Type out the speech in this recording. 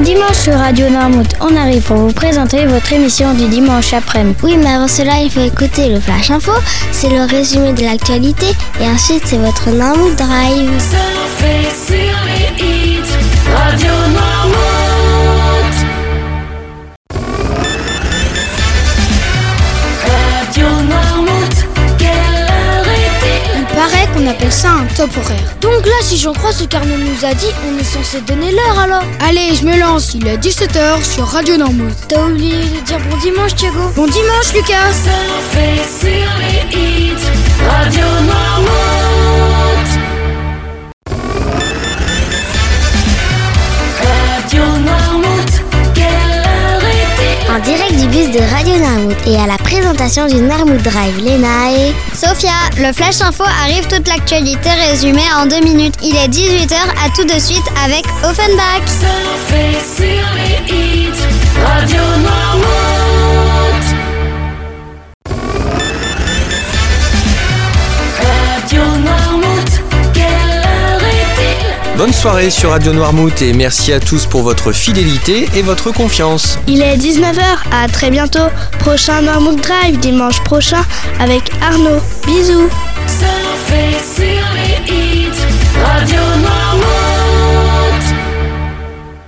dimanche sur Radio Noirmouth. On arrive pour vous présenter votre émission du dimanche après-midi. Oui, mais avant cela, il faut écouter le Flash Info. C'est le résumé de l'actualité. Et ensuite, c'est votre Noirmouth Drive. Qu'on appelle ça un top horaire. Donc là, si j'en crois ce qu'Arnaud nous a dit, on est censé donner l'heure alors. Allez, je me lance, il est 17h sur Radio Normouth. T'as oublié de dire bon dimanche, Thiago. Bon dimanche, Lucas. Surfer sur les hits, Radio Noirmouth. Radio Noirmouth et à la présentation du Noirmouth Drive, Léna et... Sophia, le Flash Info arrive toute l'actualité résumée en deux minutes. Il est 18h, à tout de suite avec Offenbach. Bonne soirée sur Radio Noirmouth et merci à tous pour votre fidélité et votre confiance. Il est 19h. À très bientôt. Prochain Noirmouth Drive dimanche prochain avec Arnaud. Bisous.